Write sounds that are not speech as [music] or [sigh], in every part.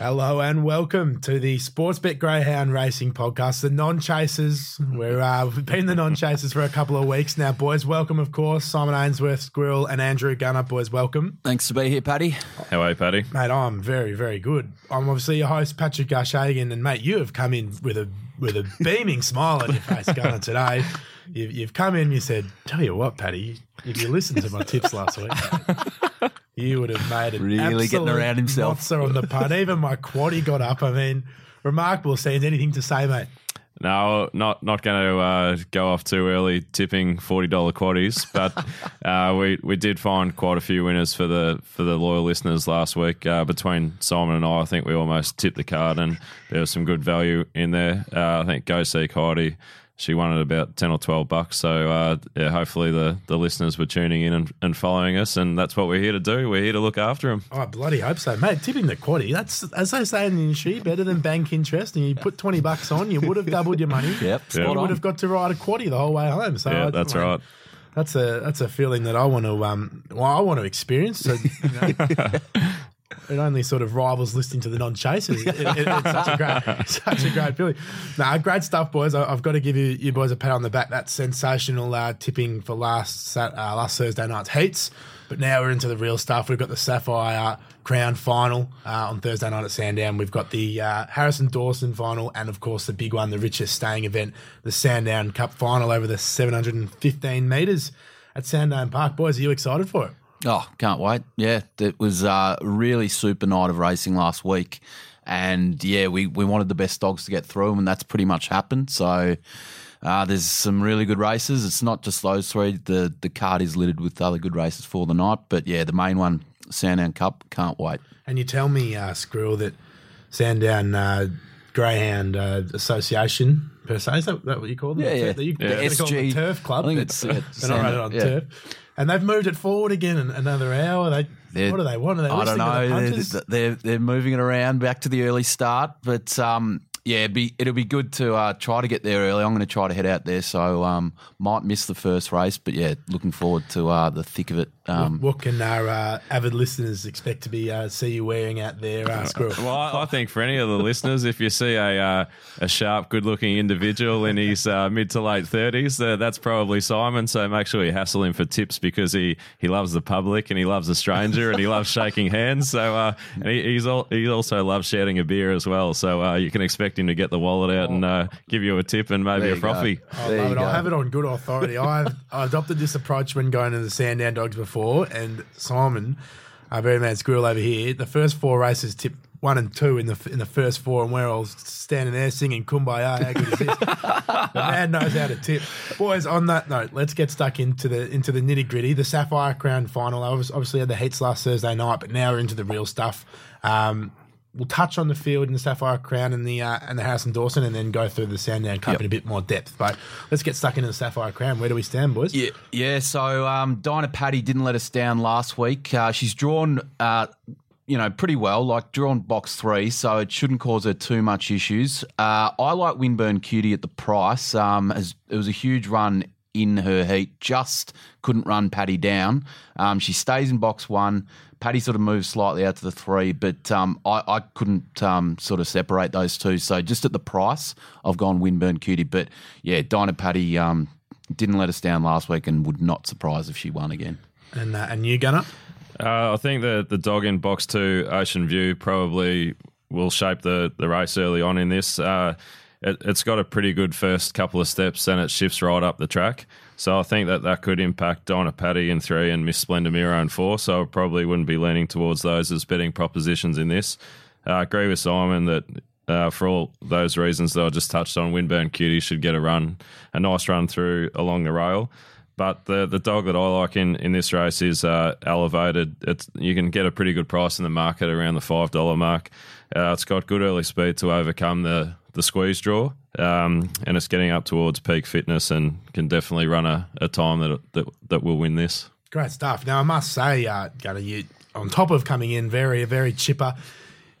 Hello and welcome to the Sportsbet Greyhound Racing Podcast, the non-chasers. We're uh, we've been the non-chasers for a couple of weeks now, boys. Welcome, of course, Simon Ainsworth, Squirrel, and Andrew Gunner. Boys, welcome, Thanks to be here, Paddy. How are you, Paddy? mate. I'm very, very good. I'm obviously your host, Patrick Garshagan, and mate, you have come in with a with a beaming smile on your face, Gunner. Today, you've, you've come in. You said, "Tell you what, Paddy, if you listened to my tips last week." [laughs] You would have made it Really getting around himself. Mozza on the punt. Even my quaddy got up. I mean, remarkable scenes. Anything to say, mate? No, not not going to uh, go off too early tipping forty dollar quaddies, but [laughs] uh, we we did find quite a few winners for the for the loyal listeners last week. Uh, between Simon and I, I think we almost tipped the card, and there was some good value in there. Uh, I think Go See Heidi, she won at about ten or twelve bucks. So uh, yeah, hopefully the the listeners were tuning in and, and following us, and that's what we're here to do. We're here to look after them. Oh, I bloody hope so, mate. Tipping the quaddy, that's, as they say in the industry, better than bank interest. And you put 20 bucks on, you would have doubled your money. [laughs] Yep, You spot would have got to ride a quaddy the whole way home. So Yeah, I- that's mate, right. That's a that's a feeling that I want to um well I want to experience. So you [laughs] know, [laughs] it only sort of rivals listening to the non-chasers. It, it, it's such a great [laughs] such a great feeling. Nah, great stuff, boys. I, I've got to give you you boys a pat on the back. That's sensational uh, tipping for last Sat, uh, last Thursday night's heats. But now we're into the real stuff. We've got the Sapphire Crown final uh, on Thursday night at Sandown. We've got the uh, Harrison Dawson final, and of course the big one, the richest staying event, the Sandown Cup final over the 715 metres at Sandown Park. Boys, are you excited for it? Oh, can't wait. Yeah, it was a really super night of racing last week. And yeah, we, we wanted the best dogs to get through them, and that's pretty much happened. So uh, there's some really good races. It's not just those three. The the card is littered with other good races for the night. But yeah, the main one, Sandown Cup, can't wait. And you tell me, uh, Squirrel, that Sandown uh, Greyhound uh, Association per se is that, that what you call them? Yeah, yeah. You, The call them SG. the Turf Club. I think it's, uh, [laughs] they're not rated on yeah. turf, and they've moved it forward again an- another hour. They They're- what do they want? Are they I don't to the know. They're, they're they're moving it around back to the early start, but um, yeah, it'd be, it'll be good to uh, try to get there early. I'm going to try to head out there, so um, might miss the first race, but yeah, looking forward to uh, the thick of it. Um, what can our uh, avid listeners expect to be uh, see you wearing out there, uh, Squirrel? Well, I, I think for any of the listeners, if you see a uh, a sharp, good-looking individual in his uh, mid to late thirties, uh, that's probably Simon. So make sure you hassle him for tips because he, he loves the public and he loves a stranger and he loves shaking hands. So uh, and he, he's all, he also loves shouting a beer as well. So uh, you can expect him to get the wallet out and uh, give you a tip and maybe There a you frothy. I love you it. I have it on good authority. I've [laughs] I adopted this approach when going to the Sandown Dogs before, and Simon, our very man Squirrel over here, the first four races tipped one and two in the in the first four, and we're all standing there singing "Kumbaya." How good is this? [laughs] the man knows how to tip. Boys, on that note, let's get stuck into the into the nitty gritty. The Sapphire Crown final. I was- obviously had the heats last Thursday night, but now we're into the real stuff. Um, we'll touch on the field in the Sapphire Crown and the uh, and the Harrison Dawson, and then go through the Sandown Cup Yep. in a bit more depth. But let's get stuck into the Sapphire Crown. Where do we stand, boys? Yeah, yeah. So um, Dyna Patty didn't let us down last week. Uh, she's drawn, uh, you know, pretty well. Like drawn box three, so it shouldn't cause her too much issues. Uh, I like Winburn Cutie at the price. Um, as it was a huge run in her heat, just couldn't run Paddy down. Um, she stays in box one. Paddy sort of moves slightly out to the three, but um, I, I couldn't um, sort of separate those two. So just at the price, I've gone Winburn Cutie. But yeah, Dyna Patty um, didn't let us down last week and would not surprise if she won again. And uh, and you Gunner? Uh, I think the the dog in box two, Ocean View, probably will shape the, the race early on in this. Uh, it, it's got a pretty good first couple of steps, and it shifts right up the track. So I think that that could impact Dyna Patty in three and Miss Splendor Miro in four. So I probably wouldn't be leaning towards those as betting propositions in this. Uh, I agree with Simon that uh, for all those reasons that I just touched on, Winburn Cutie should get a run, a nice run through along the rail. But the the dog that I like in, in this race is uh, elevated. It's you can get a pretty good price in the market around the five dollar mark. Uh, it's got good early speed to overcome the the squeeze draw, um, and it's getting up towards peak fitness and can definitely run a, a time that, that that will win this. Great stuff. Now I must say, uh, Gunner, you on top of coming in very very chipper.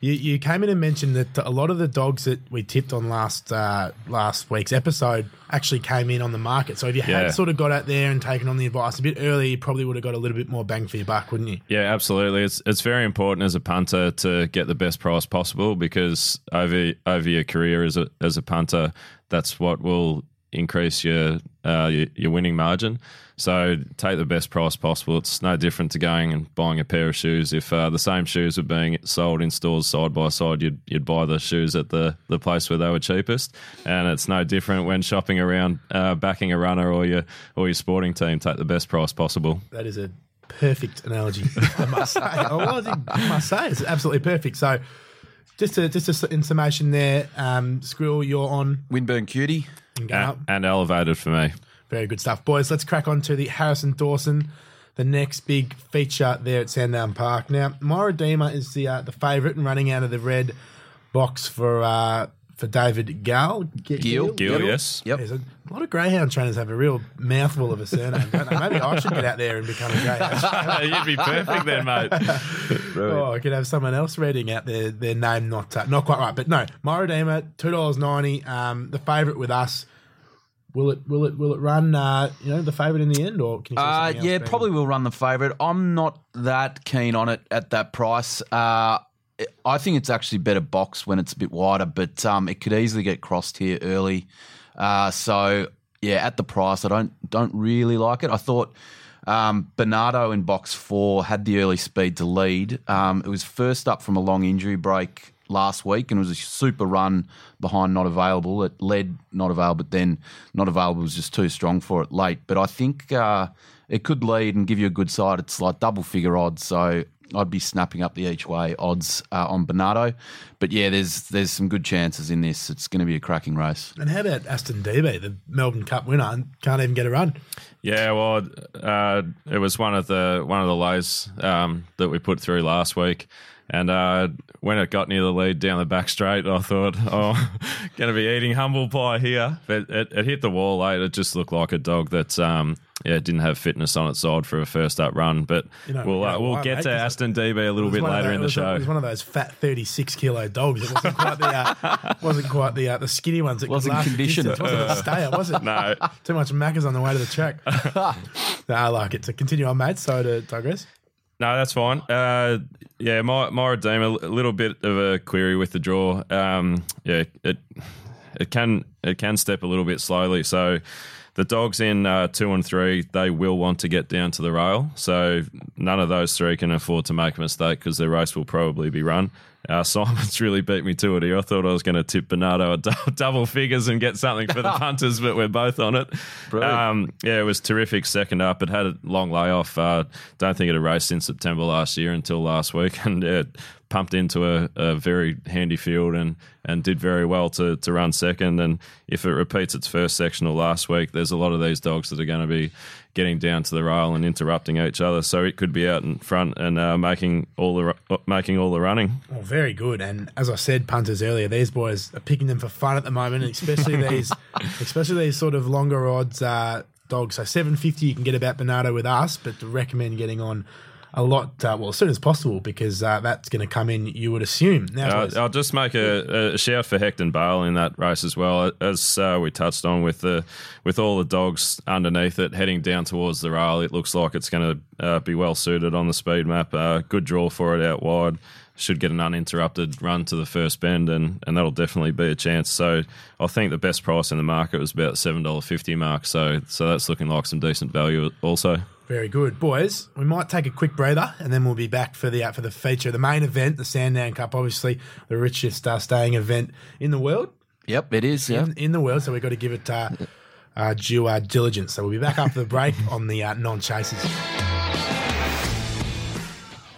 You, you came in and mentioned that a lot of the dogs that we tipped on last uh, last week's episode actually came in on the market. So if you Yeah. had sort of got out there and taken on the advice a bit earlier, you probably would have got a little bit more bang for your buck, wouldn't you? Yeah, absolutely. It's it's very important as a punter to get the best price possible because over over your career as a as a punter, that's what will increase your uh, your, your winning margin. So take the best price possible. It's no different to going and buying a pair of shoes. If uh, the same shoes were being sold in stores side by side, you'd you'd buy the shoes at the, the place where they were cheapest. And it's no different when shopping around, uh, backing a runner or your or your sporting team. Take the best price possible. That is a perfect analogy, I must say. I, was- I must say, it's absolutely perfect. So, just to, just a, in summation there, um, Skrill, you're on Winburn Cutie. And. And, elevated for me. Very good stuff, boys. Let's crack on to the Harrison Dawson, the next big feature there at Sandown Park. Now, Myra Dima is the uh, the favourite and running out of the red box for uh, for David Gall. G- Gil. Gil, yes. Yep. There's a lot of greyhound trainers have a real mouthful of a surname. Don't they? Maybe I should get out there and become a greyhound. [laughs] trainer. You'd be perfect then, mate. [laughs] Oh, I could have someone else reading out their their name not uh, not quite right, but no, Myrodema two dollars ninety. Um, the favourite with us. Will it will it will it run? Uh, you know, the favourite in the end, or can you see Uh, else yeah, being- probably will run the favourite. I'm not that keen on it at that price. Uh, I think it's actually better box when it's a bit wider, but um, it could easily get crossed here early. Uh, so yeah, at the price, I don't don't really like it. I thought um, Bernardo in box four had the early speed to lead. Um, it was first up from a long injury break last week and it was a super run behind not available. It led not available, but then not available was just too strong for it late. But I think uh, it could lead and give you a good side. It's like double figure odds, so I'd be snapping up the each way odds uh, on Bernardo. But yeah, there's there's some good chances in this. It's going to be a cracking race. And how about Aston Dee Bee, the Melbourne Cup winner, and can't even get a run? Yeah, well, uh, it was one of the one of the lows um, that we put through last week, and uh, when it got near the lead down the back straight, I thought, [laughs] oh, going to be eating humble pie here. But it, it hit the wall late. It just looked like a dog that um, yeah didn't have fitness on its side for a first up run. But You know, we'll yeah, uh, we'll why, get mate? to 'Cause Aston Dee Bee a little bit later tho- in the was- show. It was one of those fat thirty six kilo dogs. It wasn't quite the uh, [laughs] wasn't quite the uh, the skinny ones. That could Wasn't last the conditioned. distance. Wasn't a stayer, was it? [laughs] no, Too much macca's on the way to the track. no, I like it. To continue on, mate. So to digress. No, that's fine. Uh, yeah, my my redeem a little bit of a query with the draw. Um, yeah, it it can it can step a little bit slowly. So the dogs in uh, two and three they will want to get down to the rail. So none of those three can afford to make a mistake because their race will probably be run. Uh, Simon's really beat me to it here. I thought I was going to tip Bernardo at dou- [laughs] double figures and get something for the [laughs] punters, but we're both on it. Um, yeah, it was terrific second up. It had a long layoff. Uh, don't think it had raced in September last year until last week, [laughs] and it pumped into a, a very handy field and, and did very well to, to run second. And if it repeats its first sectional last week, there's a lot of these dogs that are going to be getting down to the rail and interrupting each other. So it could be out in front and uh, making all the making all the running. Well, very good. And as I said, punters earlier, these boys are picking them for fun at the moment, especially [laughs] these, especially these sort of longer odds uh, dogs. So seven fifty, you can get about Bernardo with us, but to recommend getting on a lot, uh, well, as soon as possible, because uh, that's going to come in. You would assume now. Boys. I'll just make a, a shout for Hecton Bale in that race as well, as uh, we touched on with the with all the dogs underneath it heading down towards the rail. It looks like it's going to uh, be well suited on the speed map. Uh, good draw for it out wide. Should get an uninterrupted run to the first bend, and, and that'll definitely be a chance. So I think the best price in the market was about seven dollar fifty mark. So so that's looking like some decent value also. Very good, boys. We might take a quick breather, and then we'll be back for the uh, for the feature, the main event, the Sandown Cup. Obviously, the richest uh, staying event in the world. Yep, it is. Yeah. in, in the world. So we've got to give it uh, uh, due uh, diligence. So we'll be back after the break [laughs] on the uh, non chasers.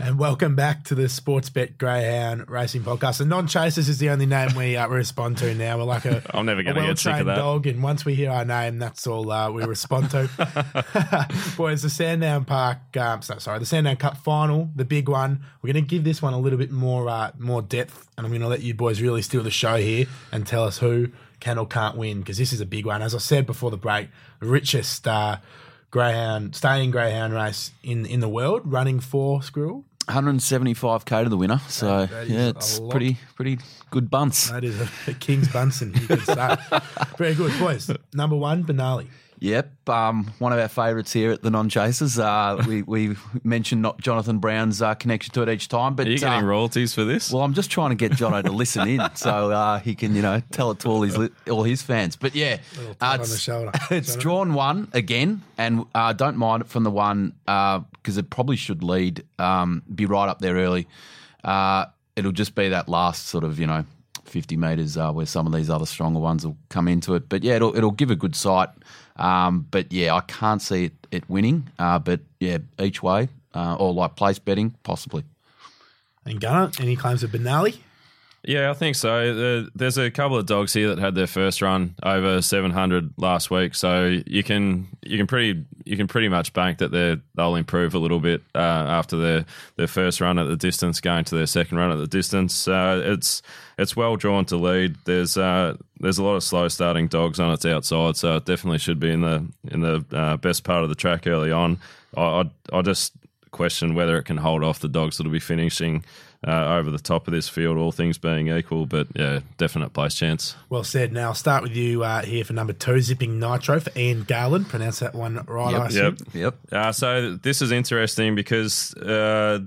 And welcome back to the Sportsbet Greyhound Racing Podcast. The non chasers is the only name we uh, respond to now. We're like a, [laughs] I'm never a gonna of well-trained that. dog, and once we hear our name, that's all uh, we respond to. [laughs] [laughs] Boys, the Sandown Park, um, sorry, the Sandown Cup final, the big one. We're going to give this one a little bit more uh, more depth, and I'm going to let you boys really steal the show here and tell us who can or can't win because this is a big one. As I said before the break, the richest uh, greyhound, staying greyhound race in in the world, running for Squirrel. 175k to the winner. So that is yeah, it's pretty pretty good bunts. That is a, a King's Bunsen, you can say. Very good, boys. Number one, Benali. Yep, um, one of our favourites here at the Non Chasers. Uh, [laughs] we we mentioned not Jonathan Brown's uh, connection to it each time, but Are you getting uh, royalties for this? Well, I'm just trying to get Jono to listen in [laughs] so uh, he can, you know, tell it to all his all his fans. But yeah, uh, it's, [laughs] it's drawn one again, and uh, don't mind it from the one because it probably should lead, um, be right up there early. Uh, it'll just be that last sort of, you know, 50 metres uh, where some of these other stronger ones will come into it. But yeah, it'll it'll give a good sight. Um, but yeah, I can't see it, it winning. Uh, but yeah, each way uh, or like place betting, possibly. And Gunner, any claims of Benali? Yeah, I think so. There- There's a couple of dogs here that had their first run over 700 last week, so you can you can pretty you can pretty much bank that they they'll improve a little bit uh, after their their first run at the distance, going to their second run at the distance. Uh, it's it's well drawn to lead. There's uh, there's a lot of slow starting dogs on its outside, so it definitely should be in the in the uh, best part of the track early on. I I, I just question whether it can hold off the dogs that'll be finishing uh, over the top of this field, all things being equal. But yeah, definite place chance. Well said. Now I'll start with you uh, here for number two, Zipping Nitro for Ian Garland. Pronounce that one right, I assume. Yep. Yep. Uh, so this is interesting because uh,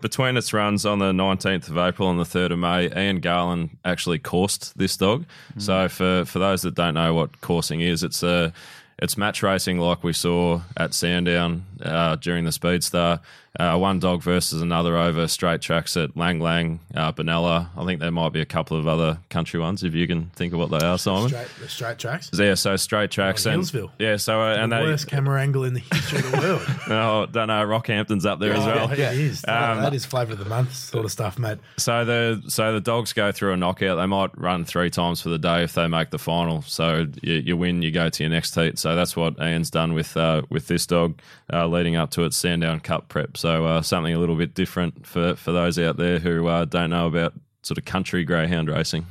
between its runs on the 19th of April and the 3rd of May, Ian Garland actually coursed this dog. So for, for those that don't know what coursing is, it's a it's match racing like we saw at Sandown uh, during the Speed Star. Uh, one dog versus another over straight tracks at Lang Lang, uh, Benalla. I think there might be a couple of other country ones if you can think of what they are, Simon. Straight, the straight tracks. Yeah, so straight tracks Oh, and Healesville. yeah, so uh, and the they worst camera angle in the history of the world. [laughs] oh, don't know Rockhampton's up there as well. Oh, it is. Um, that is flavour of the month sort of stuff, mate. So the so the dogs go through a knockout. They might run three times for the day if they make the final. So you, you win, you go to your next heat. So that's what Ian's done with uh, with this dog, uh, leading up to its Sandown Cup prep. So uh, something a little bit different for for those out there who uh, don't know about sort of country greyhound racing.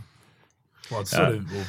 Well, it's sort Uh, of well,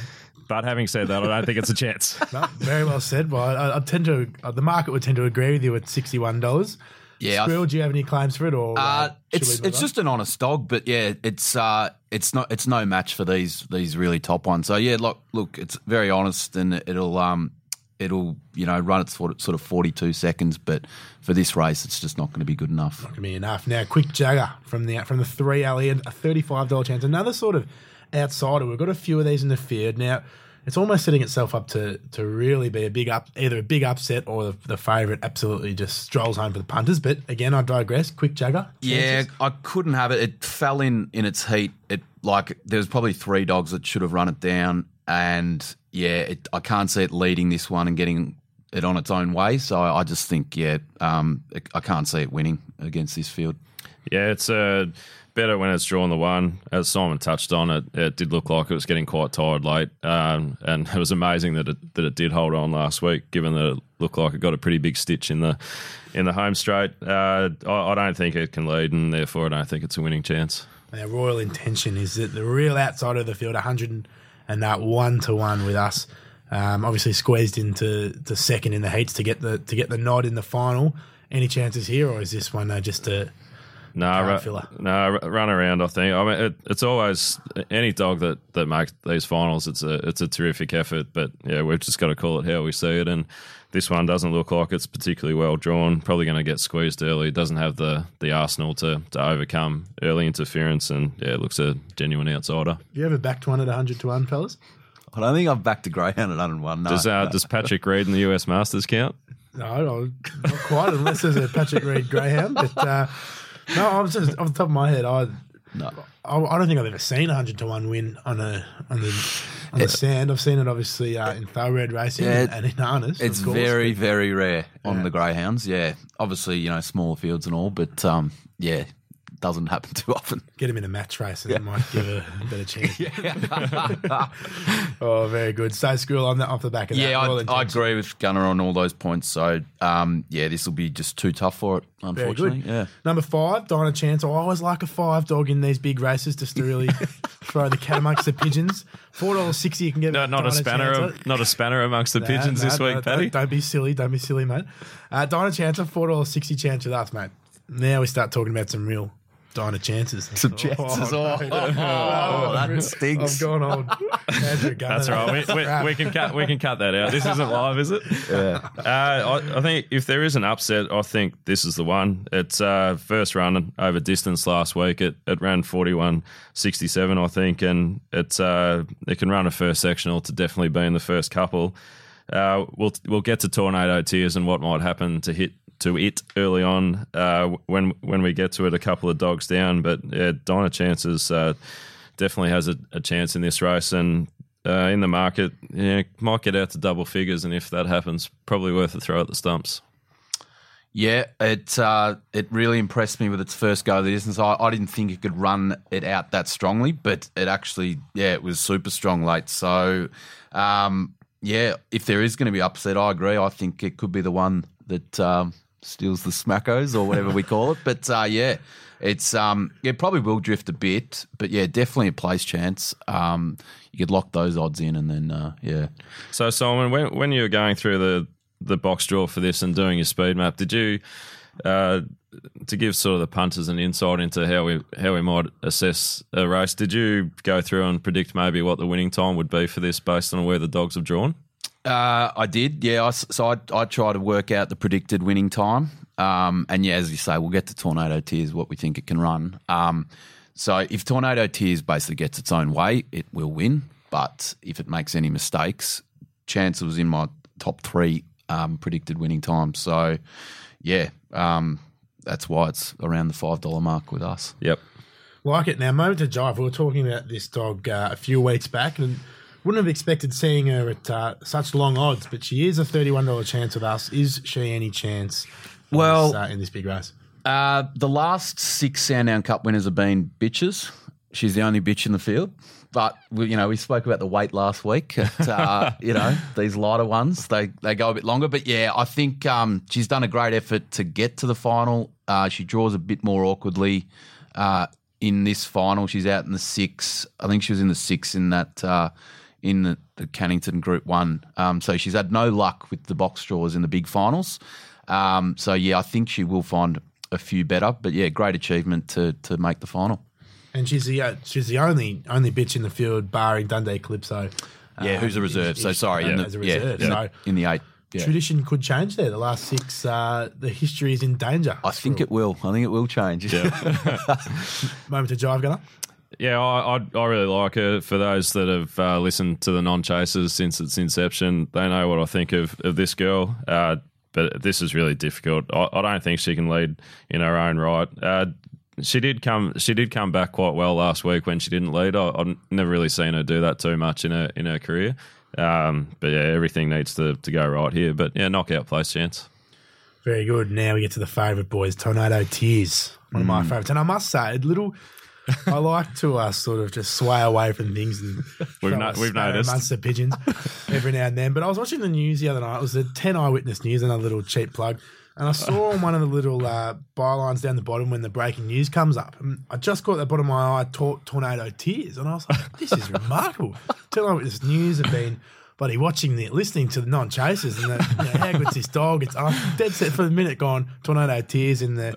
But having said that, I don't think it's a chance. [laughs] no, very well said. Well, I, I tend to uh, the market would tend to agree with you at sixty one dollars. Yeah, I Skrill, do you have any claims for it, or Uh, uh, it's it's on? just an honest dog, but yeah, it's uh, it's not it's no match for these these really top ones. So yeah, look, look, it's very honest, and it'll um, it'll you know run its sort of forty two seconds, but for this race, it's just not going to be good enough. not Gonna be enough. Now, quick Jagger from the from the three alley, a thirty-five dollar chance. Another sort of outsider. We've got a few of these in the field now. It's almost setting itself up to to really be a big up, either a big upset or the, the favourite absolutely just strolls home for the punters. But again, I digress. Quick Jagger. Yeah. I couldn't have it. It fell in in its heat. It like there was probably three dogs that should have run it down, and yeah, it, I can't see it leading this one and getting it on its own way. So I just think yeah, um, I can't see it winning against this field. Yeah, it's uh, better when it's drawn the one. As Simon touched on, it it did look like it was getting quite tired late, um, and [laughs] it was amazing that it that it did hold on last week, given that it looked like it got a pretty big stitch in the in the home straight. Uh, I, I don't think it can lead, and therefore I don't think it's a winning chance. Our royal intention is that the real outside of the field, 100 and that one to one with us. Um, obviously squeezed into to second in the heats to get the to get the nod in the final. Any chances here, or is this one uh, just a No, filler. no, run around. I think. I mean, it, it's always any dog that, that makes these finals. It's a it's a terrific effort, but yeah, we've just got to call it how we see it. And this one doesn't look like it's particularly well drawn. Probably going to get squeezed early. Doesn't have the the arsenal to to overcome early interference, and yeah, it looks a genuine outsider. you ever backed one at 100 to 1, fellas? I don't think I've backed a Greyhound at 101. No. Does uh, does Patrick Reed in the US Masters count? No, no, not quite, unless there's a Patrick Reed Greyhound. But uh, no, I was just off the top of my head, I, no. I, I don't think I've ever seen a 100 to 1 win on a on the on the sand. I've seen it obviously uh, in thoroughbred racing Yeah, and in harness. It's very, very rare on Yeah. the greyhounds. Yeah, obviously, you know, smaller fields and all, but um, yeah, doesn't happen too often. Get him in a match race and it might give a better chance. [laughs] [laughs] oh, very good. So, school on that off the back of that. Yeah, I, I agree with Gunner on all those points. So, um, yeah, this will be just too tough for it, Very unfortunately. good. Yeah. Number five, Dyna Chance. I always like a five dog in these big races just to really [laughs] throw the cat amongst the pigeons. Four dollars sixty, you can get. No, not a spanner, Chancer. not a spanner amongst the Nah, pigeons nah, this nah, week, don't- Paddy. Don't, be silly. Don't be silly, mate. Uh, Dyna Chancer, four dollars sixty chance with us, mate. now we start talking about some real Dinah chances. Some chances. Oh, no. oh, that stinks. I've gone old. [laughs] Andrew Gunner. That's right. We, we, we can cut. We can cut that out. This isn't live, is it? Yeah. Uh, I, I think if there is an upset, I think this is the one. It's uh, first run over distance last week. It, it ran forty one sixty seven, I think, and it's uh, it can run a first sectional to definitely be in the first couple. Uh, we'll we'll get to tornado tears and what might happen to hit to it early on uh, when when we get to it a couple of dogs down. But yeah, Dyna Chances uh, definitely has a, a chance in this race and. Uh, in the market, yeah, might get out to double figures, and if that happens, probably worth a throw at the stumps. Yeah, it uh, it really impressed me with its first go of the distance. I, I didn't think it could run it out that strongly, but it actually, yeah, it was super strong late. So, um, yeah, if there is going to be upset, I agree. I think it could be the one that um, steals the Schmackos or whatever we call it. But uh, yeah, it's um, it probably will drift a bit, but yeah, definitely a place chance. Um, you could lock those odds in, and then uh, yeah, So, Simon, when when you were going through the the box draw for this and doing your speed map, did you uh, to give sort of the punters an insight into how we how we might assess a race? Did you go through and predict maybe what the winning time would be for this based on where the dogs have drawn? Uh, I did, yeah. I, so I, I try to work out the predicted winning time. Um, and yeah, as you say, we'll get to Tornado Tears, what we think it can run. Um, so if Tornado Tears basically gets its own way, it will win. But if it makes any mistakes, chance was in my top three um, predicted winning times. So yeah, um, that's why it's around the $5 mark with us. Yep. Like it now. Moment to jive. We were talking about this dog uh, a few weeks back, and wouldn't have expected seeing her at uh, such long odds. But she is a thirty-one dollar chance with us. Is she any chance? in Well- this, uh, in this big race, Uh, the last six Sandown Cup winners have been bitches. She's the only bitch in the field. But we, you know, we spoke about the weight last week. At, uh, [laughs] you know, these lighter ones they they go a bit longer. But yeah, I think um, she's done a great effort to get to the final. Uh, she draws a bit more awkwardly uh, in this final. She's out in the six. I think she was in the six in that uh, in the, the Cannington Group One. Um, so she's had no luck with the box draws in the big finals. Um, so yeah, I think she will find a few better. But yeah, great achievement to to make the final. and she's the uh, she's the only only bitch in the field, barring Dundee Calypso. Yeah, um, who's a reserve? if- so if- sorry, in the, as a yeah, reserve. in the- So in the eight. Yeah. tradition could change there. The last six, uh, the history is in danger. I think it will. I think it will change. [laughs] Moment to jive, Gunner. Yeah, I, I I really like her. For those that have uh, listened to the non chasers since its inception, they know what I think of, of this girl. Uh, but this is really difficult. I, I don't think she can lead in her own right. Uh, she did come. She did come back quite well last week when she didn't lead. I, I've never really seen her do that too much in her in her career. Um, but yeah, everything needs to, to go right here. But yeah, knockout place chance. Very good. Now we get to the favourite boys, Tornado Tears, one of my Mm. favourites. And I must say, a little. I like to uh, sort of just sway away from things and [laughs] We've throw no- a we've noticed. amongst the pigeons every now and then. But I was watching the news the other night. It was the Ten Eyewitness News, another little cheap plug. And I saw on one of the little uh, bylines down the bottom when the breaking news comes up. And I just caught the bottom of my eye, tor- Tornado Tears. And I was like, this is remarkable. [laughs] Ten Eyewitness News have been bloody watching the, listening to the non chasers and the, you know, how good's this dog? It's I'm dead set for the minute gone Tornado Tears in the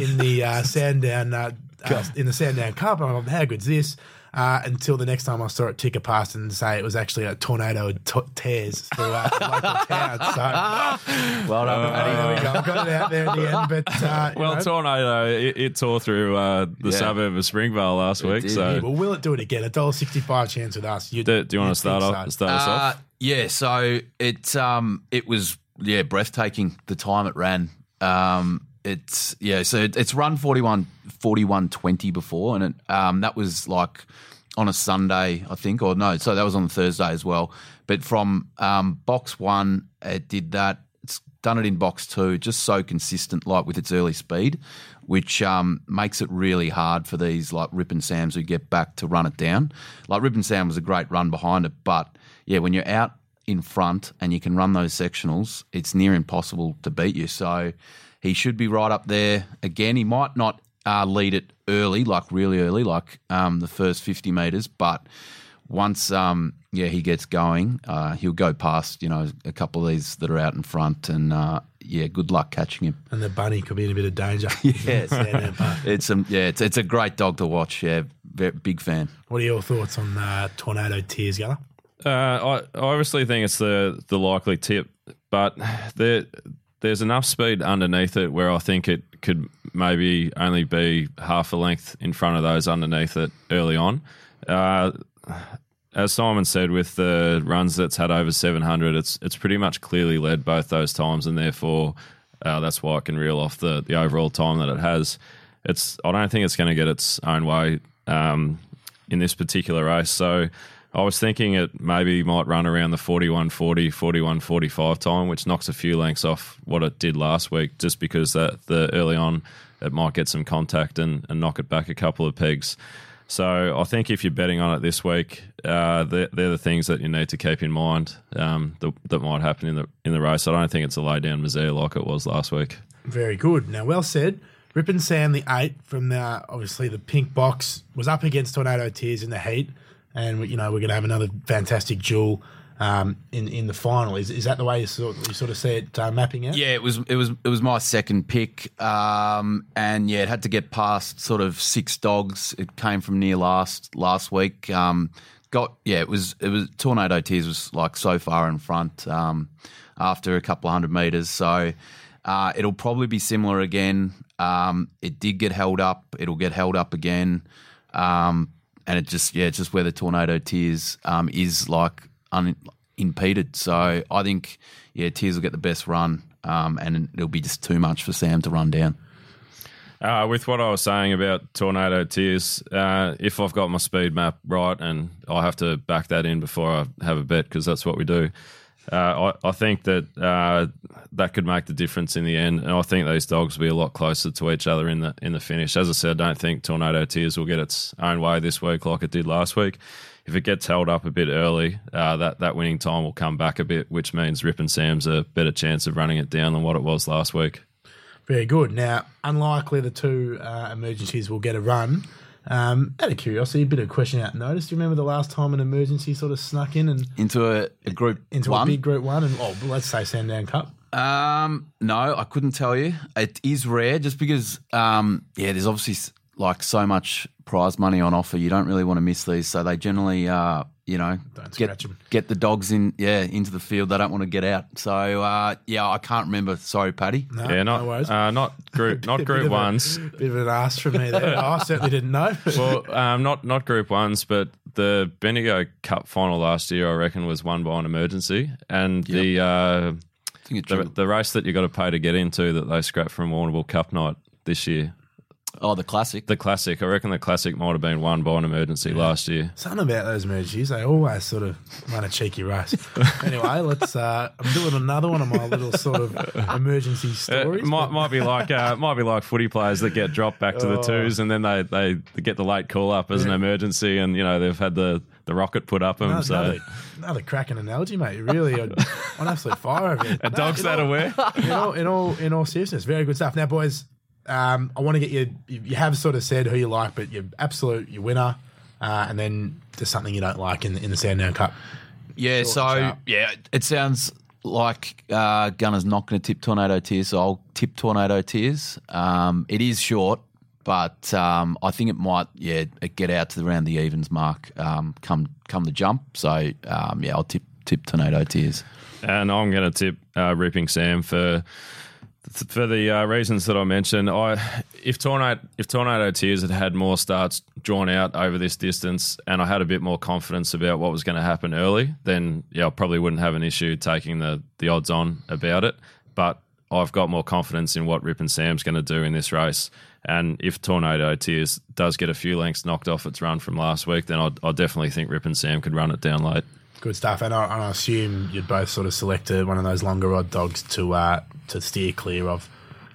in the uh, Sandown uh, uh, in the Sandown Cup. And I'm like, how good's this? Uh, until the next time I saw it ticker past and say it was actually a tornado t- tears through uh, [laughs] the local town. So well done, Paddy. there we go. I got it out there at the end, [laughs] but uh, Well, know, tornado it, it tore through uh, the Yeah. suburb of Springvale last week. did, so yeah. well, will it do it again? A dollar sixty-five chance with us. You'd- do, do you want to start off? so. Start us Uh, off? yeah, so it um it was yeah breathtaking the time it ran. Um, it's yeah, so it, it's run 41, 41 20 before, and it, um that was like on a Sunday, I think, or no, so that was on Thursday as well. But from um, box one, it did that. It's done it in box two, just so consistent, like with its early speed, which um, makes it really hard for these like Rip and Sams who get back to run it down. Like Rip and Sam was a great run behind it, but yeah, when you're out in front and you can run those sectionals, it's near impossible to beat you. So he should be right up there again. He might not uh, lead it early, like really early, like um, the first 50 metres, but once um, yeah, he gets going, uh, he'll go past you know a couple of these that are out in front, and uh, yeah, good luck catching him. And the bunny could be in a bit of danger. [laughs] Yes. [laughs] It's um, yeah, it's it's a great dog to watch. Yeah, very, big fan. What are your thoughts on uh, Tornado Tears, Gunner? Uh, I, I obviously think it's the the likely tip, but there there's enough speed underneath it where I think it could maybe only be half a length in front of those underneath it early on. Uh, as Simon said, with the runs that's had over 700, it's it's pretty much clearly led both those times, and therefore uh, that's why I can reel off the the overall time that it has. It's I don't think it's going to get its own way um, in this particular race. So I was thinking it maybe might run around the 41.40, 41.45 time, which knocks a few lengths off what it did last week, just because that the early on it might get some contact and, and knock it back a couple of pegs. So I think if you're betting on it this week, uh, they're, they're the things that you need to keep in mind um, that, that might happen in the in the race. I don't think it's a lay down misère like it was last week. Very good. Now, well said. Rip and Sam, the eight from the obviously the pink box, was up against Tornado Tears in the heat, and you know we're going to have another fantastic duel um, in in the final. Is is that the way you sort you sort of see it uh, mapping out? Yeah, it was it was it was my second pick, um, and yeah, it had to get past sort of six dogs. It came from near last last week. Um, got yeah, it was it was Tornado Tears was like so far in front um, after a couple of hundred meters, so uh, it'll probably be similar again. Um, it did get held up. It'll get held up again. Um, and it just yeah, it's just where the tornado tears um, is like unimpeded. So I think yeah, tears will get the best run, um, and it'll be just too much for Sam to run down. Uh, with what I was saying about tornado tears, uh, if I've got my speed map right, and I have to back that in before I have a bet because that's what we do. Uh, I, I, think that uh, that could make the difference in the end, and I think these dogs will be a lot closer to each other in the in the finish. As I said, I don't think Tornado Tears will get its own way this week like it did last week. If it gets held up a bit early, uh, that that winning time will come back a bit, which means Rip and Sam's a better chance of running it down than what it was last week. Very good. Now, unlikely the two uh, emergencies will get a run. Um, out of curiosity, a bit of question out notice. Do you remember the last time an emergency sort of snuck in and into a, a group into one? a big group one and oh, let's say Sandown Cup? Um, no, I couldn't tell you. It is rare, just because um, yeah, there's obviously like so much prize money on offer. You don't really want to miss these, so they generally uh, you know, Don't get scratch 'em. get the dogs in, yeah, into the field. They don't want to get out. So uh, yeah, I can't remember. Sorry, Paddy. No, yeah, not no worries. uh, not group not [laughs] Bit group of a- ones. Bit of an ask from me there. I certainly didn't know. [laughs] well, um, not not group ones, but the Bendigo Cup final last year, I reckon, was won by an emergency, and the uh, I think it's the, the race that you got to pay to get into that they scrapped from Warrnambool Cup night this year, oh, the classic. the classic. I reckon the classic might have been won by an emergency last year. Something about those emergencies, they always sort of run a cheeky race. [laughs] anyway, let's. Uh, I'm doing another one of my little sort of emergency It stories. might, might be like uh, [laughs] might be like footy players that get dropped back to the Oh. twos, and then they, they get the late call up as an emergency, and you know they've had the, the rocket put up them. Another, so another, another cracking analogy, mate. Really, on, [laughs] on absolute fire over here. a dog's that aware. in all, in all, in all seriousness, very good stuff. Now, boys, um, I want to get you. You you have sort of said who you like, but you're absolute your winner, uh, and then there's something you don't like in the, in the Sandown Cup. Yeah, Short so sharp. yeah, it sounds like uh, Gunner's not going to tip Tornado Tears, so I'll tip Tornado Tears. Um, it is short, but um, I think it might yeah get out to around the evens mark um, come come the jump. So um, yeah, I'll tip tip Tornado Tears. And I'm going to tip uh, Ripping Sam for for the uh, reasons that I mentioned. I if tornado if tornado tears had had more starts drawn out over this distance, and I had a bit more confidence about what was going to happen early, then yeah, I probably wouldn't have an issue taking the the odds on about it. But I've got more confidence in what Rip and Sam's going to do in this race. And if Tornado Tears does get a few lengths knocked off its run from last week, then I definitely think Rip and Sam could run it down late. Good stuff. And I, and I assume you'd both sort of select uh, one of those longer odd dogs to uh, to steer clear of.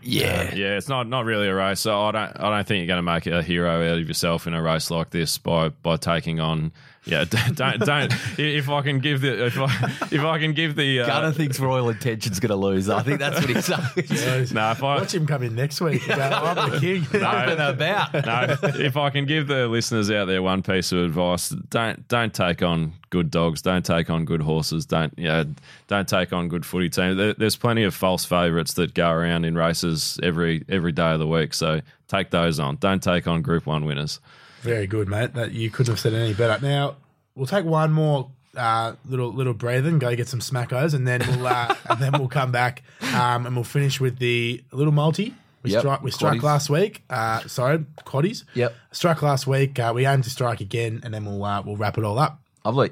Yeah, Yeah, it's not not really a race. So I don't I don't think you're going to make a hero out of yourself in a race like this by by taking on. Yeah, [laughs] don't don't. if I can give the if I if I can give the uh, Gunner thinks Royal Intention's going to lose. I think that's what he's [laughs] saying. no, if I Watch him come in next week. [laughs] and I'm the king. Nothing about. no, if I can give the listeners out there one piece of advice, don't don't take on good dogs. Don't take on good horses. Don't you know, don't take on good footy teams. There, there's plenty of false favourites that go around in races every every day of the week. So take those on. Don't take on Group One winners. Very good, mate. That you couldn't have said any better. Now we'll take one more uh, little little breather and go get some Schmackos, and then we'll uh, [laughs] and then we'll come back um, and we'll finish with the little multi. We Yep, struck we struck quaddies. last week. Uh, sorry, quaddies. Yep. struck last week. Uh, we aim to strike again, and then we'll uh, we'll wrap it all up. Lovely.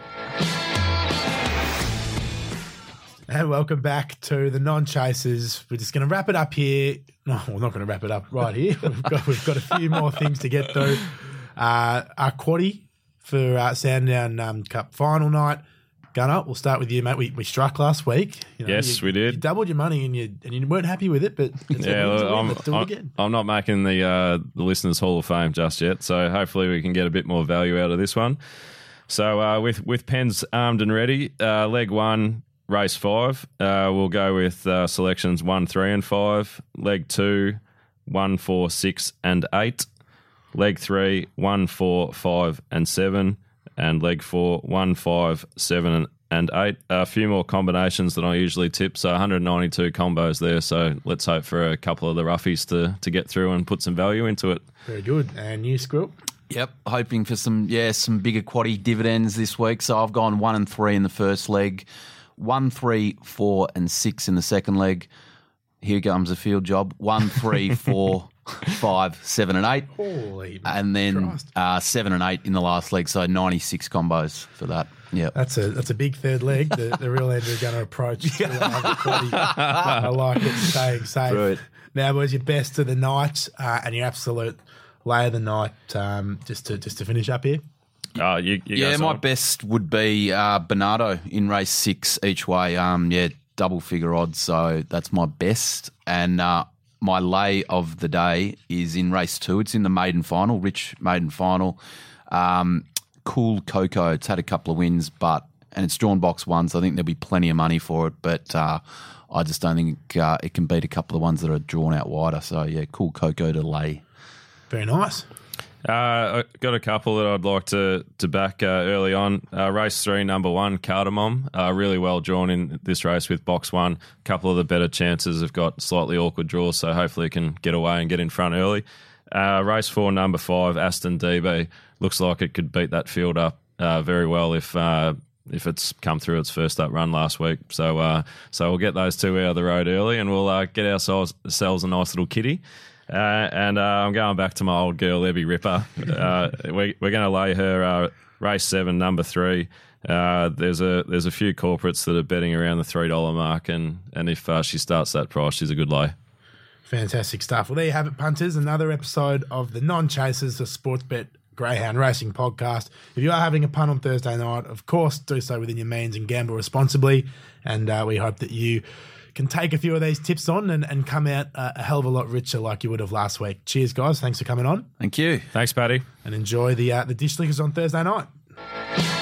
And welcome back to the non chasers. We're just going to wrap it up here. No, we're not going to wrap it up right here. [laughs] We've got we've got a few more things to get through. Uh, our quaddy for uh, Sandown um, Cup final night. Gunner, we'll start with you, mate. We, we struck last week. You Yes, you- we did. You doubled your money and you and you weren't happy with it, but it's Yeah, well. I'm, it I'm- I'm not making the uh, the listeners' Hall of Fame just yet, so hopefully we can get a bit more value out of this one. So uh, with with pens armed and ready, uh, leg one, race five. Uh, we'll go with uh, selections one, three, and five. Leg two, one, four, six, and eight. Leg three, one, four, five, and seven. And leg four, one, five, seven, and and eight. A few more combinations than I usually tip. So 192 combos there. So let's hope for a couple of the roughies to, to get through and put some value into it. Very good. And you, Squirrel? Yep, hoping for some yeah some bigger quaddy dividends this week. So I've gone one and three in the first leg, one, three, four, and six in the second leg. Here comes a field job: one, three, [laughs] four, five, seven, and eight, Holy and then uh, seven and eight in the last leg. So ninety six combos for that. Yeah, That's a that's a big third leg. The, the real Andrew going to approach. to another quaddy. I like it. Staying safe. Right. Now, boys, your best of the night uh, and your absolute lay of the night. Um, just to just to finish up here. Uh, you, you Yeah, my Simon. best would be uh, Bernardo in race six each way. Um, yeah, double figure odds. So that's my best. And uh, my lay of the day is in race two. It's in the maiden final, rich maiden final. Um, cool Coco. It's had a couple of wins, but and it's drawn box one, so I think there'll be plenty of money for it. But uh, I just don't think uh, it can beat a couple of ones that are drawn out wider. So yeah, cool Coco to lay. Very nice. Uh, got a couple that I'd like to to back uh, early on. Uh, race three, number one, Cardamom, uh, really well drawn in this race with box one. A couple of the better chances have got slightly awkward draws, so hopefully it can get away and get in front early. Uh, race four, number five, Aston Dee Bee, looks like it could beat that field up uh, very well if. If it's come through its first up run last week, so uh, so we'll get those two out of the road early, and we'll uh, get ourselves a nice little kitty. Uh, and uh, I'm going back to my old girl, Ebby Ripper. Uh, [laughs] we, we're going to lay her uh, race seven, number three. Uh, there's a there's a few corporates that are betting around the three dollar mark, and and if uh, she starts that price, she's a good lay. Fantastic stuff. Well, there you have it, punters. Another episode of the Non Chasers, the Sportsbet Greyhound Racing podcast. If you are having a punt on Thursday night, of course, do so within your means and gamble responsibly. And uh, we hope that you can take a few of these tips on and, and come out uh, a hell of a lot richer like you would have last week. Cheers, guys. Thanks for coming on Thank you. Thanks, Paddy. and enjoy the uh, the dish lickers on Thursday night.